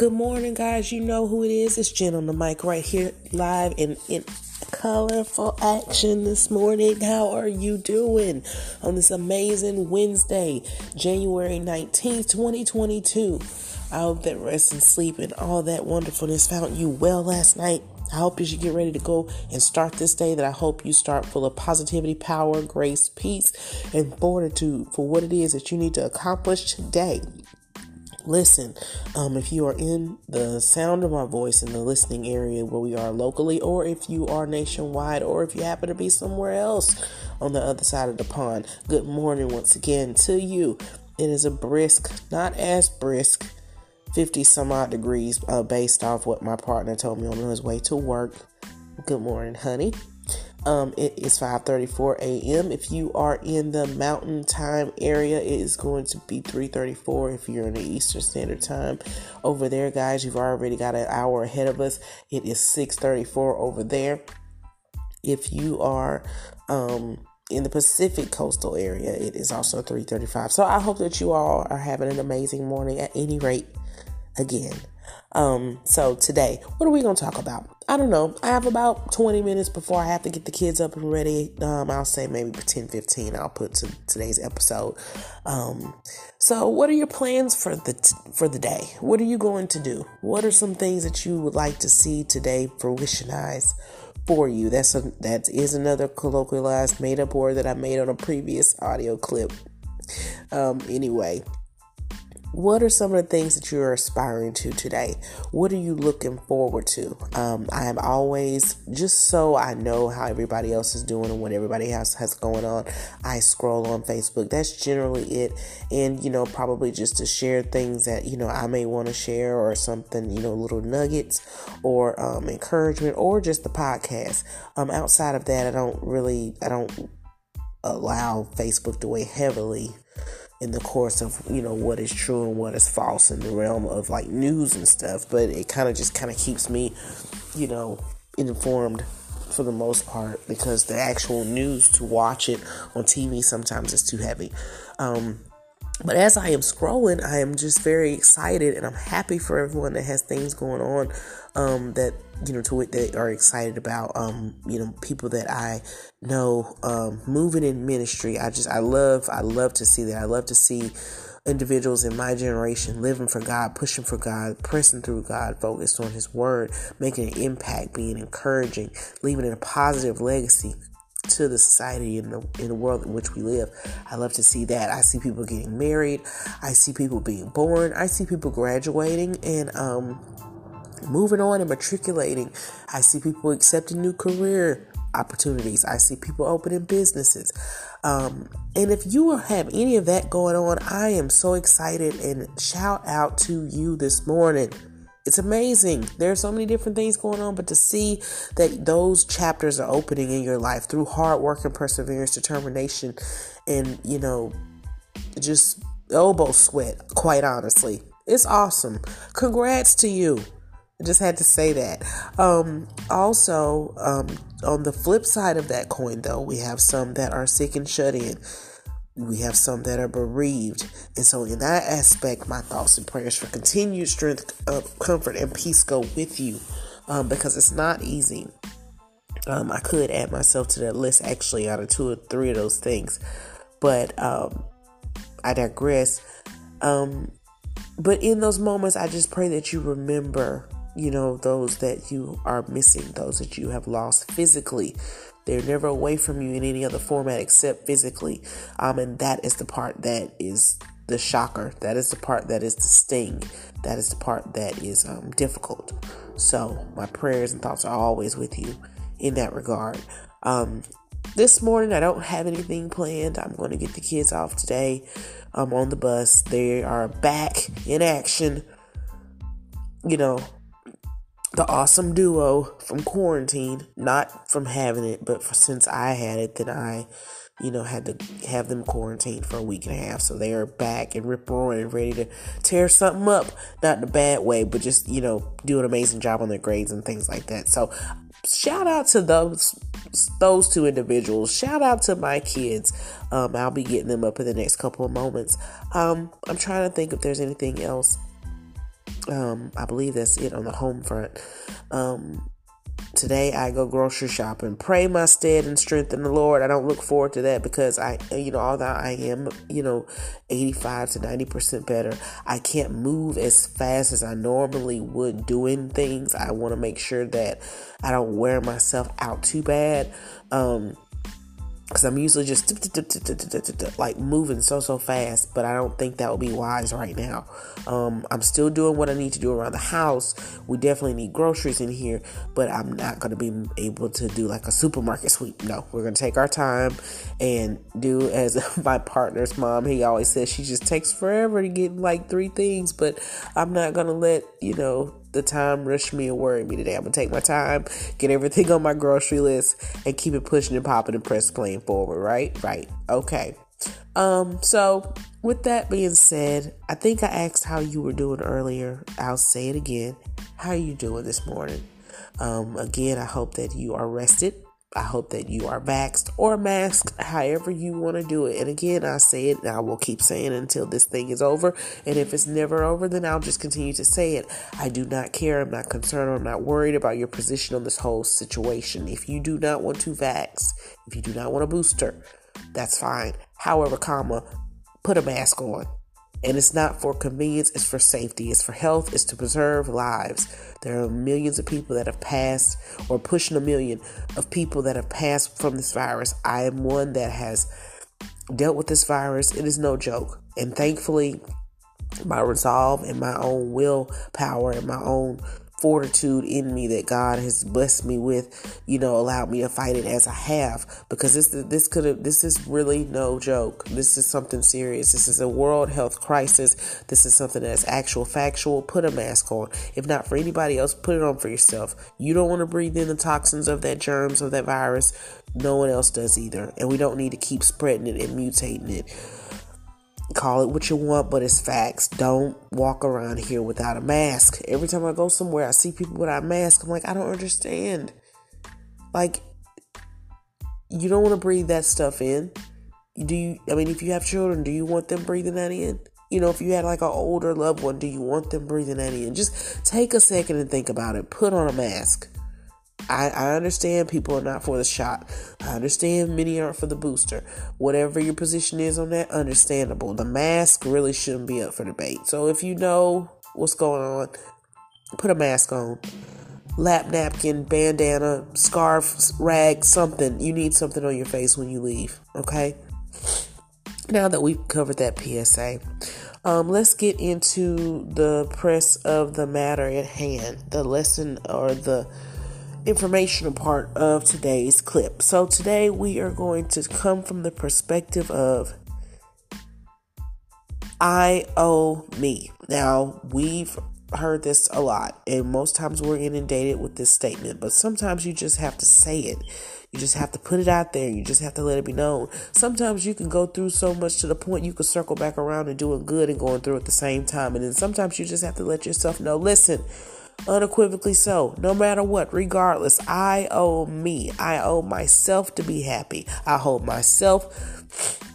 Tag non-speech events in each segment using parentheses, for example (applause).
Good morning, guys. You know who it is. It's Jen on the mic right here, live in, in colorful action this morning. How are you doing on this amazing Wednesday, January 19th, 2022? I hope that rest and sleep and all that wonderfulness found you well last night. I hope as you get ready to go and start this day that I hope you start full of positivity, power, grace, peace, and fortitude for what it is that you need to accomplish today. Listen, um, if you are in the sound of my voice in the listening area where we are locally, or if you are nationwide, or if you happen to be somewhere else on the other side of the pond, good morning once again to you. It is a brisk, not as brisk, 50 some odd degrees uh, based off what my partner told me on his way to work. Good morning, honey. Um, it is 5:34 a.m. If you are in the Mountain Time area, it is going to be 3:34. If you're in the Eastern Standard Time, over there, guys, you've already got an hour ahead of us. It is 6:34 over there. If you are um, in the Pacific coastal area, it is also 3:35. So I hope that you all are having an amazing morning. At any rate, again. Um, so today, what are we gonna talk about? I don't know. I have about 20 minutes before I have to get the kids up and ready. Um, I'll say maybe 10, 15 I'll put to today's episode. Um, so what are your plans for the t- for the day? What are you going to do? What are some things that you would like to see today fruitionize for you? That's a that is another colloquialized made up word that I made on a previous audio clip. Um, anyway, what are some of the things that you're aspiring to today? What are you looking forward to? Um, I am always, just so I know how everybody else is doing and what everybody else has going on, I scroll on Facebook. That's generally it. And, you know, probably just to share things that, you know, I may want to share or something, you know, little nuggets or um, encouragement or just the podcast. Um, outside of that, I don't really, I don't allow Facebook to weigh heavily in the course of you know what is true and what is false in the realm of like news and stuff but it kind of just kind of keeps me you know informed for the most part because the actual news to watch it on TV sometimes is too heavy. Um, but as I am scrolling, I am just very excited and I'm happy for everyone that has things going on um, that you know to it that are excited about um, you know people that I know um, moving in ministry. I just I love I love to see that. I love to see individuals in my generation living for God, pushing for God, pressing through God, focused on His Word, making an impact, being encouraging, leaving a positive legacy to the society in the in the world in which we live. I love to see that. I see people getting married. I see people being born. I see people graduating and um, moving on and matriculating. I see people accepting new career opportunities. I see people opening businesses. Um, and if you have any of that going on, I am so excited and shout out to you this morning it's amazing. There are so many different things going on, but to see that those chapters are opening in your life through hard work and perseverance, determination, and you know, just elbow sweat, quite honestly. It's awesome. Congrats to you. I just had to say that. Um, also, um, on the flip side of that coin, though, we have some that are sick and shut in we have some that are bereaved. And so, in that aspect, my thoughts and prayers for continued strength, uh, comfort, and peace go with you um, because it's not easy. Um, I could add myself to that list actually out of two or three of those things, but um, I digress. Um, but in those moments, I just pray that you remember, you know, those that you are missing, those that you have lost physically, they're never away from you in any other format except physically. Um, and that is the part that is the shocker. That is the part that is the sting. That is the part that is um, difficult. So my prayers and thoughts are always with you in that regard. Um, this morning I don't have anything planned. I'm going to get the kids off today. I'm on the bus. They are back in action. You know, the awesome duo from quarantine, not from having it, but for, since I had it, then I, you know, had to have them quarantined for a week and a half. So they are back and rip roaring ready to tear something up, not in a bad way, but just, you know, do an amazing job on their grades and things like that. So shout out to those those two individuals. Shout out to my kids. Um, I'll be getting them up in the next couple of moments. Um, I'm trying to think if there's anything else Um, I believe that's it on the home front. Um, today I go grocery shopping. Pray my stead and strength in the Lord. I don't look forward to that because I, you know, although I am, you know, 85 to 90% better, I can't move as fast as I normally would doing things. I want to make sure that I don't wear myself out too bad. Um, because I'm usually just like moving so so fast, but I don't think that would be wise right now. Um, I'm still doing what I need to do around the house. We definitely need groceries in here, but I'm not going to be able to do like a supermarket sweep. No, we're going to take our time and do as (laughs) my partner's mom. He always says she just takes forever to get like three things, but I'm not going to let you know the time rush me and worry me today. I'm gonna take my time, get everything on my grocery list, and keep it pushing and popping and press playing forward. Right, right, okay. Um, so with that being said, I think I asked how you were doing earlier. I'll say it again. How are you doing this morning? Um, again, I hope that you are rested I hope that you are vaxxed or masked, however you want to do it. And again, I say it and I will keep saying it until this thing is over. And if it's never over, then I'll just continue to say it. I do not care. I'm not concerned. I'm not worried about your position on this whole situation. If you do not want to vax, if you do not want a booster, that's fine. However, comma, put a mask on. And it's not for convenience, it's for safety, it's for health, it's to preserve lives. There are millions of people that have passed, or pushing a million of people that have passed from this virus. I am one that has dealt with this virus. It is no joke. And thankfully, my resolve and my own willpower and my own fortitude in me that God has blessed me with, you know, allowed me to fight it as I have because this this could have this is really no joke. This is something serious. This is a world health crisis. This is something that's actual factual. Put a mask on. If not for anybody else, put it on for yourself. You don't want to breathe in the toxins of that germs of that virus. No one else does either. And we don't need to keep spreading it and mutating it. Call it what you want, but it's facts. Don't walk around here without a mask. Every time I go somewhere, I see people without a mask. I'm like, I don't understand. Like, you don't want to breathe that stuff in. Do you? I mean, if you have children, do you want them breathing that in? You know, if you had like an older loved one, do you want them breathing that in? Just take a second and think about it. Put on a mask. I, I understand people are not for the shot. I understand many aren't for the booster. Whatever your position is on that, understandable. The mask really shouldn't be up for debate. So if you know what's going on, put a mask on. Lap napkin, bandana, scarf, rag, something. You need something on your face when you leave, okay? Now that we've covered that PSA, um, let's get into the press of the matter at hand, the lesson or the informational part of today's clip. So, today we are going to come from the perspective of I owe me. Now, we've heard this a lot, and most times we're inundated with this statement, but sometimes you just have to say it. You just have to put it out there. You just have to let it be known. Sometimes you can go through so much to the point you can circle back around and doing good and going through at the same time. And then sometimes you just have to let yourself know listen, unequivocally so. No matter what, regardless, I owe me. I owe myself to be happy. I hold myself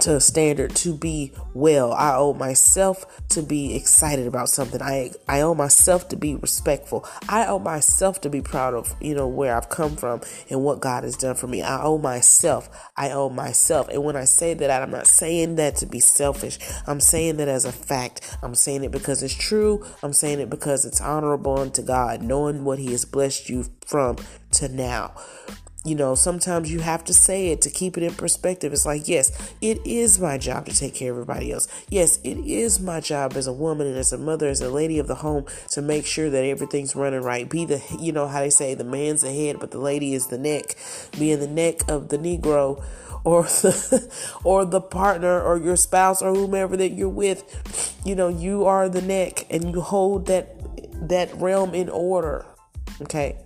to a standard to be well. I owe myself to be excited about something. I I owe myself to be respectful. I owe myself to be proud of, you know, where I've come from and what God has done for me. I owe myself. I owe myself. And when I say that, I'm not saying that to be selfish. I'm saying that as a fact. I'm saying it because it's true. I'm saying it because it's honorable unto God, knowing what He has blessed you from to now you know, sometimes you have to say it to keep it in perspective. It's like, yes, it is my job to take care of everybody else. Yes, it is my job as a woman and as a mother, as a lady of the home to make sure that everything's running right. Be the, you know, how they say the man's the head, but the lady is the neck. Being the neck of the Negro or the, (laughs) or the partner or your spouse or whomever that you're with, you know, you are the neck and you hold that, that realm in order. Okay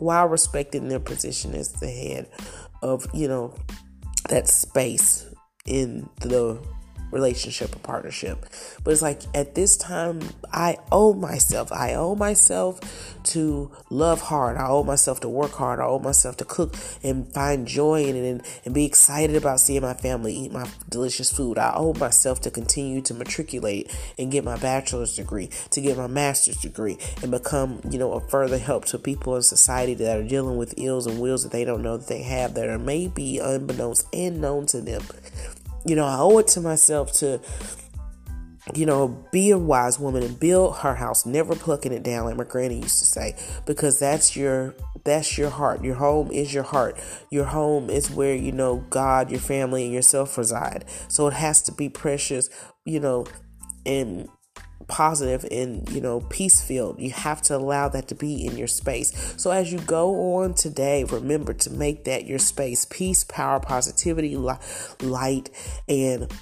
while respecting their position as the head of, you know, that space in the relationship or partnership. But it's like at this time, I owe myself. I owe myself to love hard. I owe myself to work hard. I owe myself to cook and find joy in it and, and be excited about seeing my family eat my delicious food. I owe myself to continue to matriculate and get my bachelor's degree, to get my master's degree, and become, you know, a further help to people in society that are dealing with ills and wills that they don't know that they have that are maybe unbeknownst and known to them you know, I owe it to myself to, you know, be a wise woman and build her house, never plucking it down, like my granny used to say, because that's your that's your heart. Your home is your heart. Your home is where you know God, your family, and yourself reside. So it has to be precious, you know, and positive and you know peace filled. You have to allow that to be in your space. So as you go on today remember to make that your space. Peace power positivity light and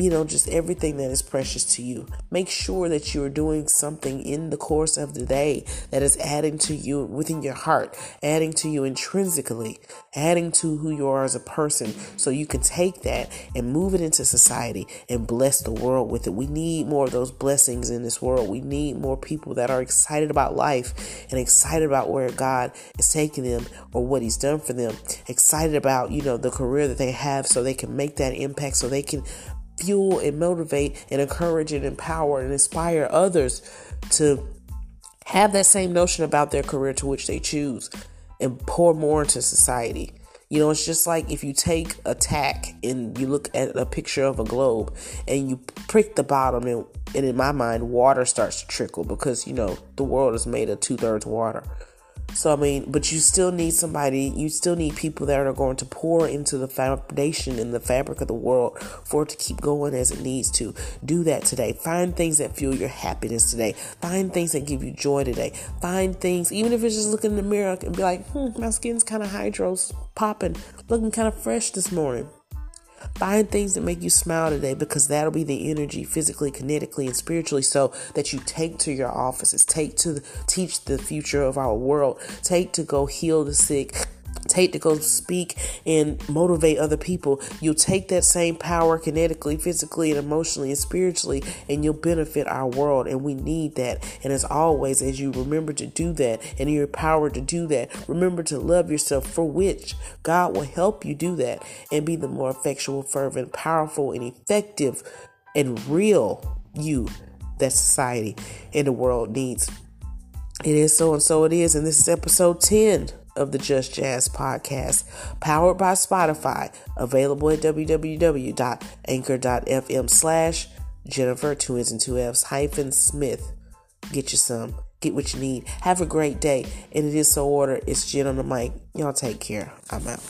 you know, just everything that is precious to you. Make sure that you're doing something in the course of the day that is adding to you within your heart, adding to you intrinsically, adding to who you are as a person so you can take that and move it into society and bless the world with it. We need more of those blessings in this world. We need more people that are excited about life and excited about where God is taking them or what He's done for them, excited about, you know, the career that they have so they can make that impact, so they can fuel and motivate and encourage and empower and inspire others to have that same notion about their career to which they choose and pour more into society. You know, it's just like if you take a tack and you look at a picture of a globe and you prick the bottom, and, and in my mind, water starts to trickle because, you know, the world is made of two thirds water. So I mean, but you still need somebody, you still need people that are going to pour into the foundation and the fabric of the world for it to keep going as it needs to. Do that today. Find things that fuel your happiness today. Find things that give you joy today. Find things, even if it's just looking in the mirror and be like, hmm, my skin's kind of hydros popping, looking kind of fresh this morning. Find things that make you smile today because that'll be the energy physically, kinetically, and spiritually so that you take to your offices, take to teach the future of our world, take to go heal the sick, take to go speak and motivate other people, you'll take that same power kinetically, physically, and emotionally and spiritually, and you'll benefit our world. And we need that. And as always, as you remember to do that and you're empowered to do that, remember to love yourself for which God will help you do that and be the more effectual, fervent, powerful, and effective and real you that society and the world needs. It is so and so it is. And this is episode 10 of the Just Jazz podcast, powered by Spotify, available at www.anchor.fm slash Jennifer, two N's and two F's hyphen Smith. Get you some. Get what you need. Have a great day. And it is so order. It's Jen on the mic. Y'all take care. I'm out.